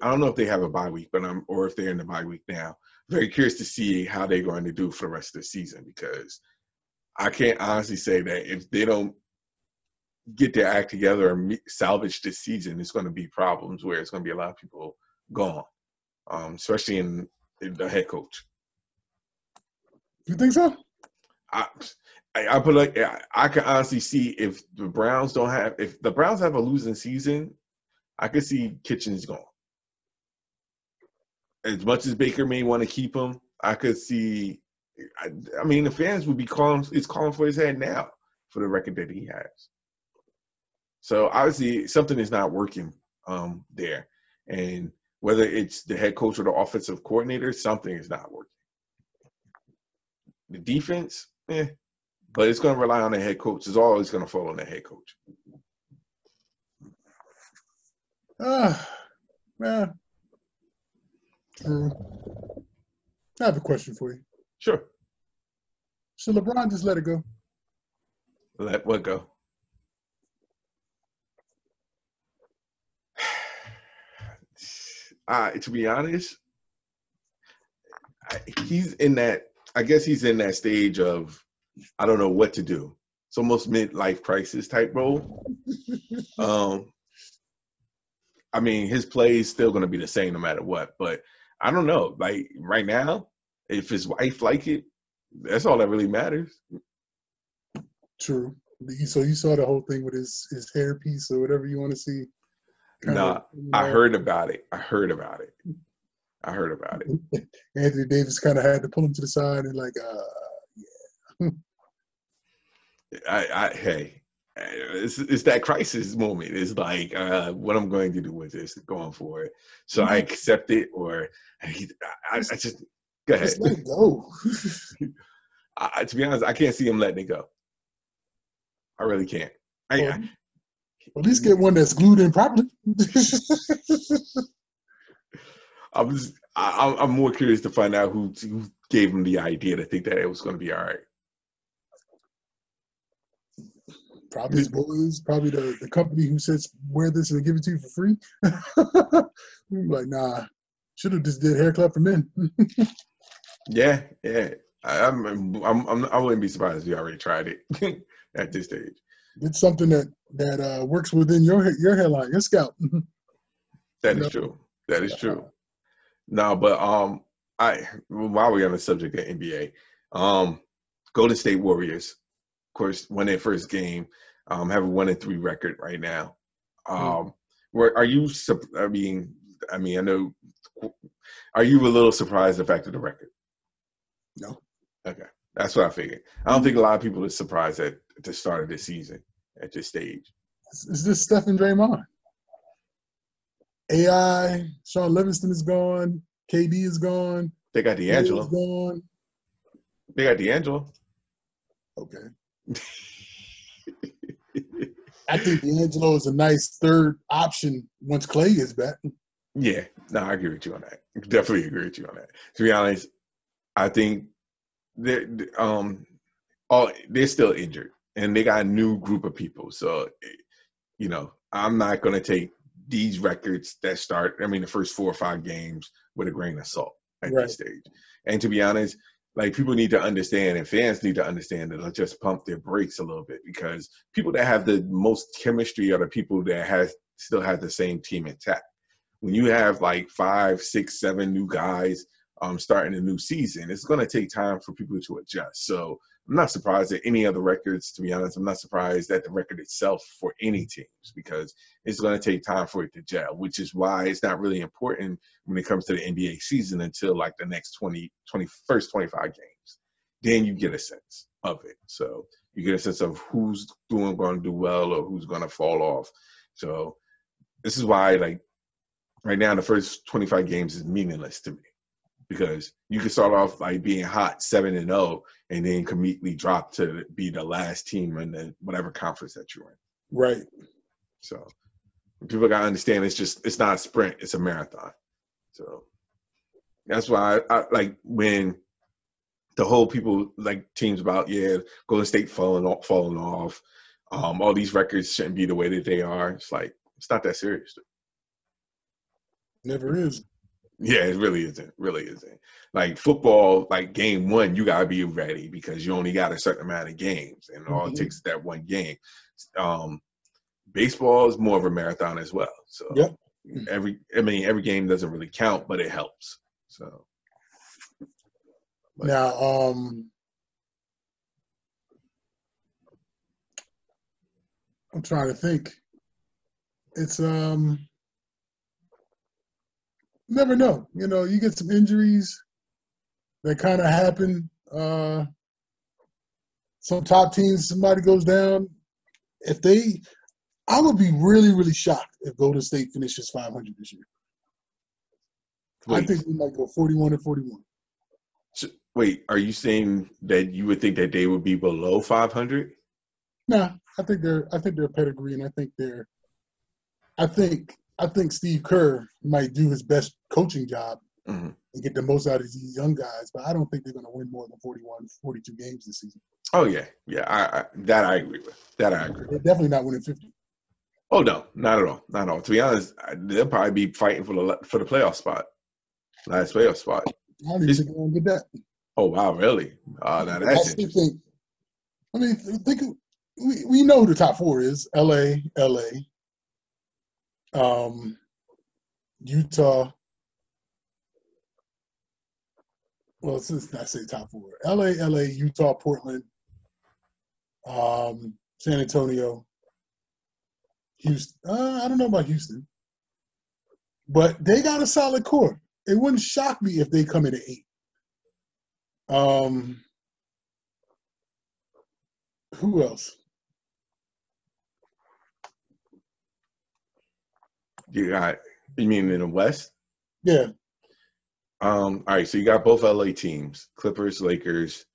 I don't know if they have a bye week, but I'm or if they're in the bye week now. Very curious to see how they're going to do for the rest of the season because I can't honestly say that if they don't get their act together and salvage this season, it's going to be problems where it's going to be a lot of people gone, um, especially in, in the head coach. You think so? I, I, put like I, I can honestly see if the Browns don't have if the Browns have a losing season, I could see Kitchens gone. As much as Baker may want to keep him, I could see. I, I mean, the fans would be calling. It's calling for his head now for the record that he has. So obviously, something is not working um, there, and whether it's the head coach or the offensive coordinator, something is not working. The defense, eh, but it's going to rely on the head coach. It's always going to fall on the head coach. Ah, yeah. True. I have a question for you. Sure, Should LeBron just let it go? let what go. [sighs] Uh, to be honest, I, he's in that. I guess he's in that stage of I don't know what to do. It's almost midlife crisis type role. [laughs] Um, I mean, his play is still going to be the same no matter what. But I don't know. Like right now, if his wife like it, that's all that really matters. True. So you saw the whole thing with his his hairpiece or whatever you want to see. Kinda, Nah, I heard about it. I heard about it. I heard about it. [laughs] Anthony Davis kind of had to pull him to the side and like, uh, I, I hey, it's, it's that crisis moment. It's like uh, what I'm going to do with this going forward. So I accept it, or I, I, I just go ahead. just let it go. [laughs] I, I- to be honest, I can't see him letting it go. I really can't. I, Well, I, At least get one that's glued in properly. [laughs] I'm just, I, I'm- I'm more curious to find out who, who gave him the idea to think that it was going to be all right. probably his boys, probably the, the company who says wear this and give it to you for free. [laughs] Like, nah, should have just did hair club for men. [laughs] Yeah, yeah. I, I'm, I'm, I'm, I wouldn't be surprised if you already tried it [laughs] at this stage. it's something that that uh, works within your your hairline, your scalp. That is true. That is true. No, but um, I while we're on the subject of NBA, um, Golden State Warriors, of course, won their first game, um, have a one and three record right now. Um, were are you? I mean, I mean, I know. Are you a little surprised the fact of the record? no, Okay, that's what I figured. I don't think a lot of people are surprised at the start of this season at this stage. Is this Steph and Draymond. AI, Shaun Livingston is gone. KD is gone. They got D'Angelo. gone. They got D'Angelo. Okay. I think D'Angelo is a nice third option once Clay is back. Yeah, no, I agree with you on that. Definitely agree with you on that. To be honest, I think they're um oh they're still injured and they got a new group of people. So you know, I'm not gonna take these records that start, I mean, the first four or five games with a grain of salt at Right. this stage. And to be honest, like people need to understand and fans need to understand that let's just pump their brakes a little bit because people that have the most chemistry are the people that has still have the same team intact. When you have like five, six, seven new guys um, starting a new season, it's going to take time for people to adjust. So I'm not surprised at any of the records. To be honest, I'm not surprised at the record itself for any teams because it's going to take time for it to gel, which is why it's not really important when it comes to the NBA season until like the next 20, 20 first 25 games. Then you get a sense of it. So you get a sense of who's doing going to do well or who's going to fall off. So this is why like right now the first 25 games is meaningless to me because you can start off like being hot 7 and 0 and then immediately drop to be the last team in the whatever conference that you're in. Right. So people gotta understand it's just it's not a sprint, it's a marathon. So that's why I, I like when the whole people like teams about yeah, Golden State falling off falling off. Um, all these records shouldn't be the way that they are. It's like it's not that serious. Never is. Yeah, it really isn't. Really isn't. Like football, like game one, you gotta be ready because you only got a certain amount of games, and all Mhm. it takes is that one game. Um, baseball is more of a marathon as well. So Yep. every, I mean, every game doesn't really count, but it helps. So But- Now, um, I'm trying to think. It's um, never know. You know, you get some injuries that kind of happen. Uh, some top teams, somebody goes down. If they, I would be really, really shocked if Golden State finishes 500 this year. I think we might go 41 and 41. s- wait, are you saying that you would think that they would be below 500? Nah, I think they're I think they're a pedigree, and I think they're I think I think Steve Kerr might do his best coaching job Mhm. and get the most out of these young guys, but I don't think they're going to win more than 41, 42 games this season. Oh yeah, yeah. I, I that I agree with. That I agree. with. They're definitely not winning 50. Oh no, not at all, not at all. To be honest, I- they'll probably be fighting for the for the playoff spot, last playoff spot. I don't even think they're going to get that. Oh wow, really? Uh, now I that's still interesting. think. I mean, think we we know who the top four is: L.A., L.A., um, Utah. Well, since not say top four, L.A., L.A., Utah, Portland, um, San Antonio, Houston. Uh, I don't know about Houston, but they got a solid core. It wouldn't shock me if they come in at eight. Um, who else? You got. You mean in the West? Yeah, Um. All right. So you got both LA teams: Clippers, Lakers.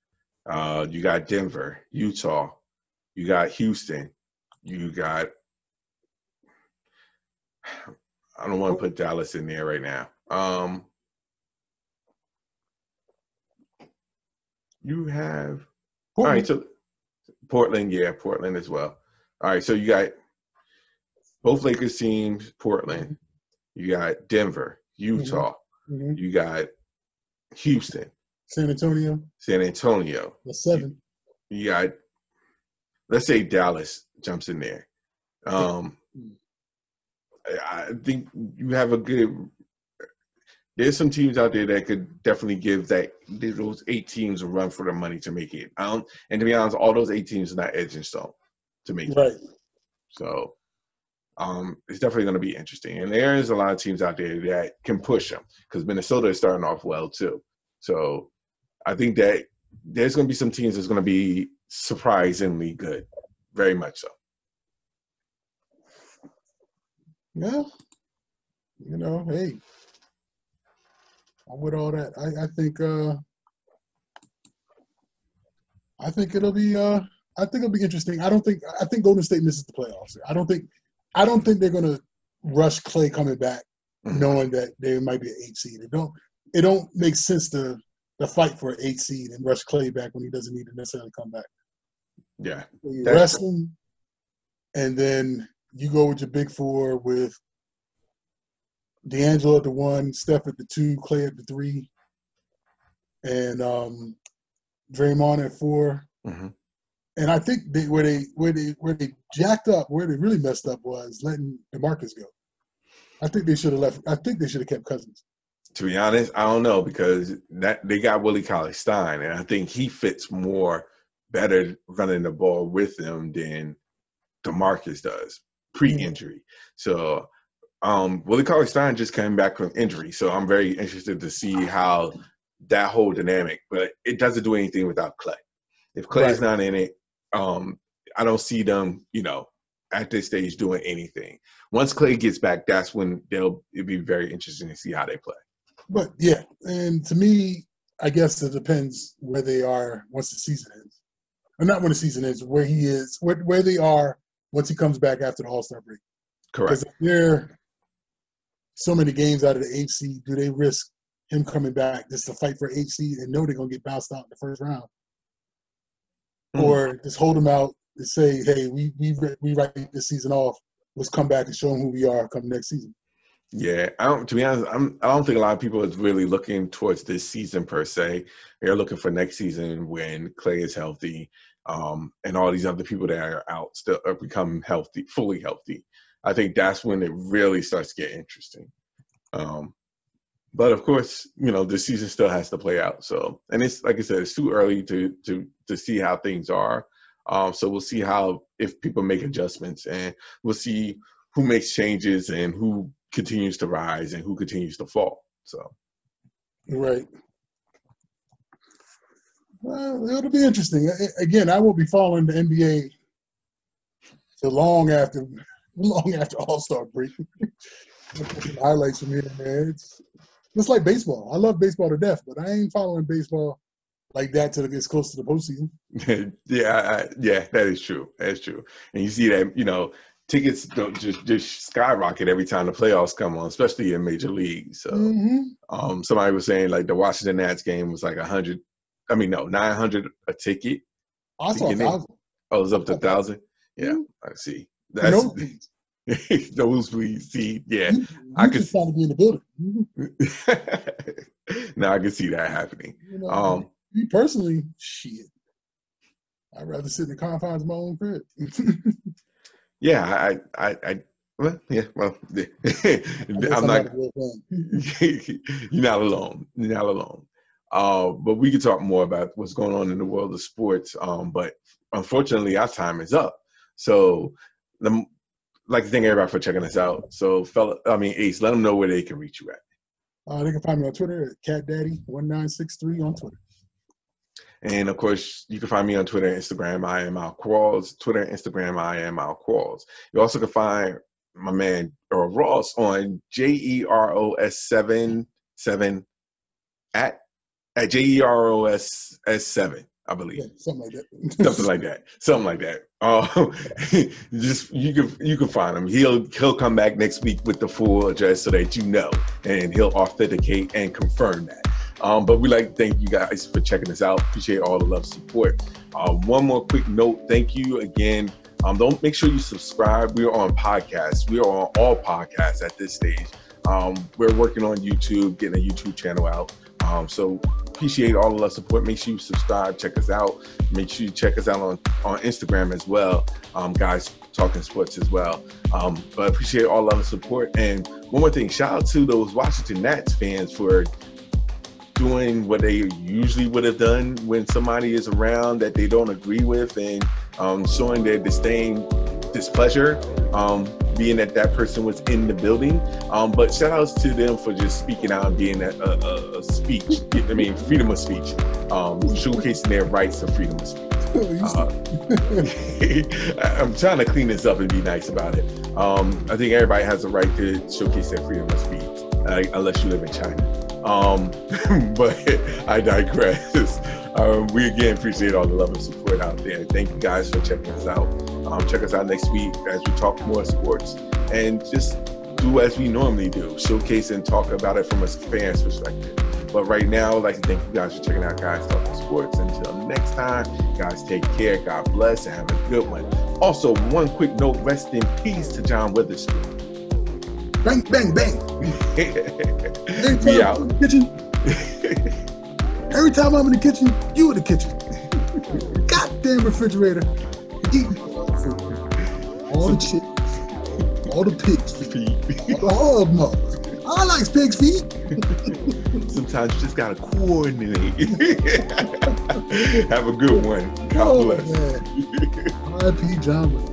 Uh, you got Denver, Utah. You got Houston. You got. I don't want to put Dallas in there right now. Um. You have All right, so Portland, yeah, Portland as well. All right, so you got both Lakers teams, Portland. You got Denver, Utah. Mhm. You got Houston, San Antonio, San Antonio. the seven. You got, let's say Dallas jumps in there. Um, I I think you have a good. There's some teams out there that could definitely give that those eight teams a run for their money to make it. I don't, and to be honest, all those eight teams are not edge and stone to make it. Right. So um, it's definitely going to be interesting. And there is a lot of teams out there that can push them because Minnesota is starting off well too. So I think that there's going to be some teams that's going to be surprisingly good, very much so. Yeah. You know, hey. With all that. I, I think uh I think it'll be uh I think it'll be interesting. I don't think I think Golden State misses the playoffs. I don't think I don't think they're gonna rush Clay coming back Mhm. knowing that they might be an eight seed. It don't it don't make sense to to fight for an eight seed and rush Clay back when he doesn't need to necessarily come back. Yeah, So you That's rest him, and then you go with your big four with D'Angelo at the one, Steph at the two, Clay at the three, and um, Draymond at 4 Mm-hmm. And I think they, where they where they where they jacked up, where they really messed up was letting Demarcus go. I think they should have left. I think they should have kept Cousins. To be honest, I don't know because that they got Willie Cauley Stein, and I think he fits more better running the ball with them than Demarcus does pre-injury. So um, Willie Cauley Stein just came back from injury, so I'm very interested to see how that whole dynamic. But it doesn't do anything without Clay. If Clay's Right. not in it, um, I don't see them, you know, at this stage doing anything. Once Clay gets back, that's when they'll it'll be very interesting to see how they play. But yeah, and to me, I guess it depends where they are once the season ends. Or not when the season ends, where he is, where, where they are once he comes back after the All Star break. Correct. Because if they're so many games out of the seed, do they risk him coming back just to fight for seed and know they're gonna get bounced out in the first round, Mhm. or just hold them out and say, "Hey, we we we write this season off. Let's come back and show them who we are come next season." Yeah, I don't. To be honest, I'm. I don't think a lot of people is really looking towards this season per se. They're looking for next season when Clay is healthy, um, and all these other people that are out still are become healthy, fully healthy. I think that's when it really starts to get interesting. Um, but of course, you know the season still has to play out. So, and it's like I said, it's too early to to to see how things are. Um, so we'll see how if people make adjustments, and we'll see who makes changes and who continues to rise and who continues to fall. So Right. Well, it'll be interesting. Again, I will be following the NBA till long after, long after All Star break. [laughs] Highlights from here and there. It's just like baseball. I love baseball to death, but I ain't following baseball like that till it gets close to the postseason. [laughs] yeah, I, yeah, that is true. That's true. And you see that you know tickets don't just just skyrocket every time the playoffs come on, especially in major leagues. So hmm um, somebody was saying like the Washington Nats game was like a hundred. I mean, no, nine hundred a ticket. I saw a thousand. Oh, it's up to a thousand. Yeah, Mhm. I see. That's [laughs] nosebleeds. we see, Yeah, You, I you could- just to be in the building. [laughs] Now I can see that happening. You know, Um, me personally, shit. I'd rather sit in the confines of my own crib. [laughs] yeah, I, I, I, well, yeah, well, I guess I'm not. a real fan. You're not alone. You're not alone. Uh, but we could talk more about what's going on in the world of sports. Um, but unfortunately, our time is up. So, the, like to thank everybody for checking us out. So, fella, I mean, Ace, let them know where they can reach you at. Uh, they can find me on Twitter at CatDaddy1963 on Twitter. And of course, you can find me on Twitter and Instagram. I am Al Qualls. Twitter and Instagram, I am Al Qualls. You also can find my man or Ross on J E R O S seven seven at at J E R O S S seven, I believe. Yeah, something like that. Something like that. Something like that. Uh, [laughs] [laughs] just you can you can find him. He'll he'll come back next week with the full address so that you know, and he'll authenticate and confirm that. Um, but we like to thank you guys for checking us out. Appreciate all the love support. Um, one more quick note. Thank you again. Um, don't make sure you subscribe. We are on podcasts. We are on all podcasts at this stage. Um, we're working on YouTube, getting a YouTube channel out. Um, so appreciate all of the support. Make sure you subscribe, check us out. Make sure you check us out on, on Instagram as well, um, guys talking sports as well. Um, but appreciate all of the support. And one more thing, shout out to those Washington Nats fans for doing what they usually would have done when somebody is around that they don't agree with and um, showing their disdain, displeasure, um, being that that person was in the building. Um, but shout outs to them for just speaking out and being a, a, a speech, I mean, freedom of speech, um, showcasing their rights of freedom of speech. Uh, [laughs] I'm trying to clean this up and be nice about it. Um, I think everybody has a right to showcase their freedom of speech, uh, unless you live in China. Um, [laughs] but I digress. Um, we again appreciate all the love and support out there. Thank you guys for checking us out. Um, check us out next week as we talk more sports and just do as we normally do, showcase and talk about it from a fan's perspective. But right now, I'd like to thank you guys for checking out Guys Talking Sports. Until next time, guys, take care. God bless and have a good one. Also, one quick note rest in peace to John Witherspoon. Bang, bang, bang. [laughs] We out. [laughs] in the kitchen, every time I'm in the kitchen, you in the kitchen. [laughs] Goddamn refrigerator. Eating all the food. All the chips. All the pig's feet. [laughs] All of them. I like pig's feet. [laughs] Sometimes you just gotta coordinate. Have a good one. God Oh, bless. man. R.I.P. John.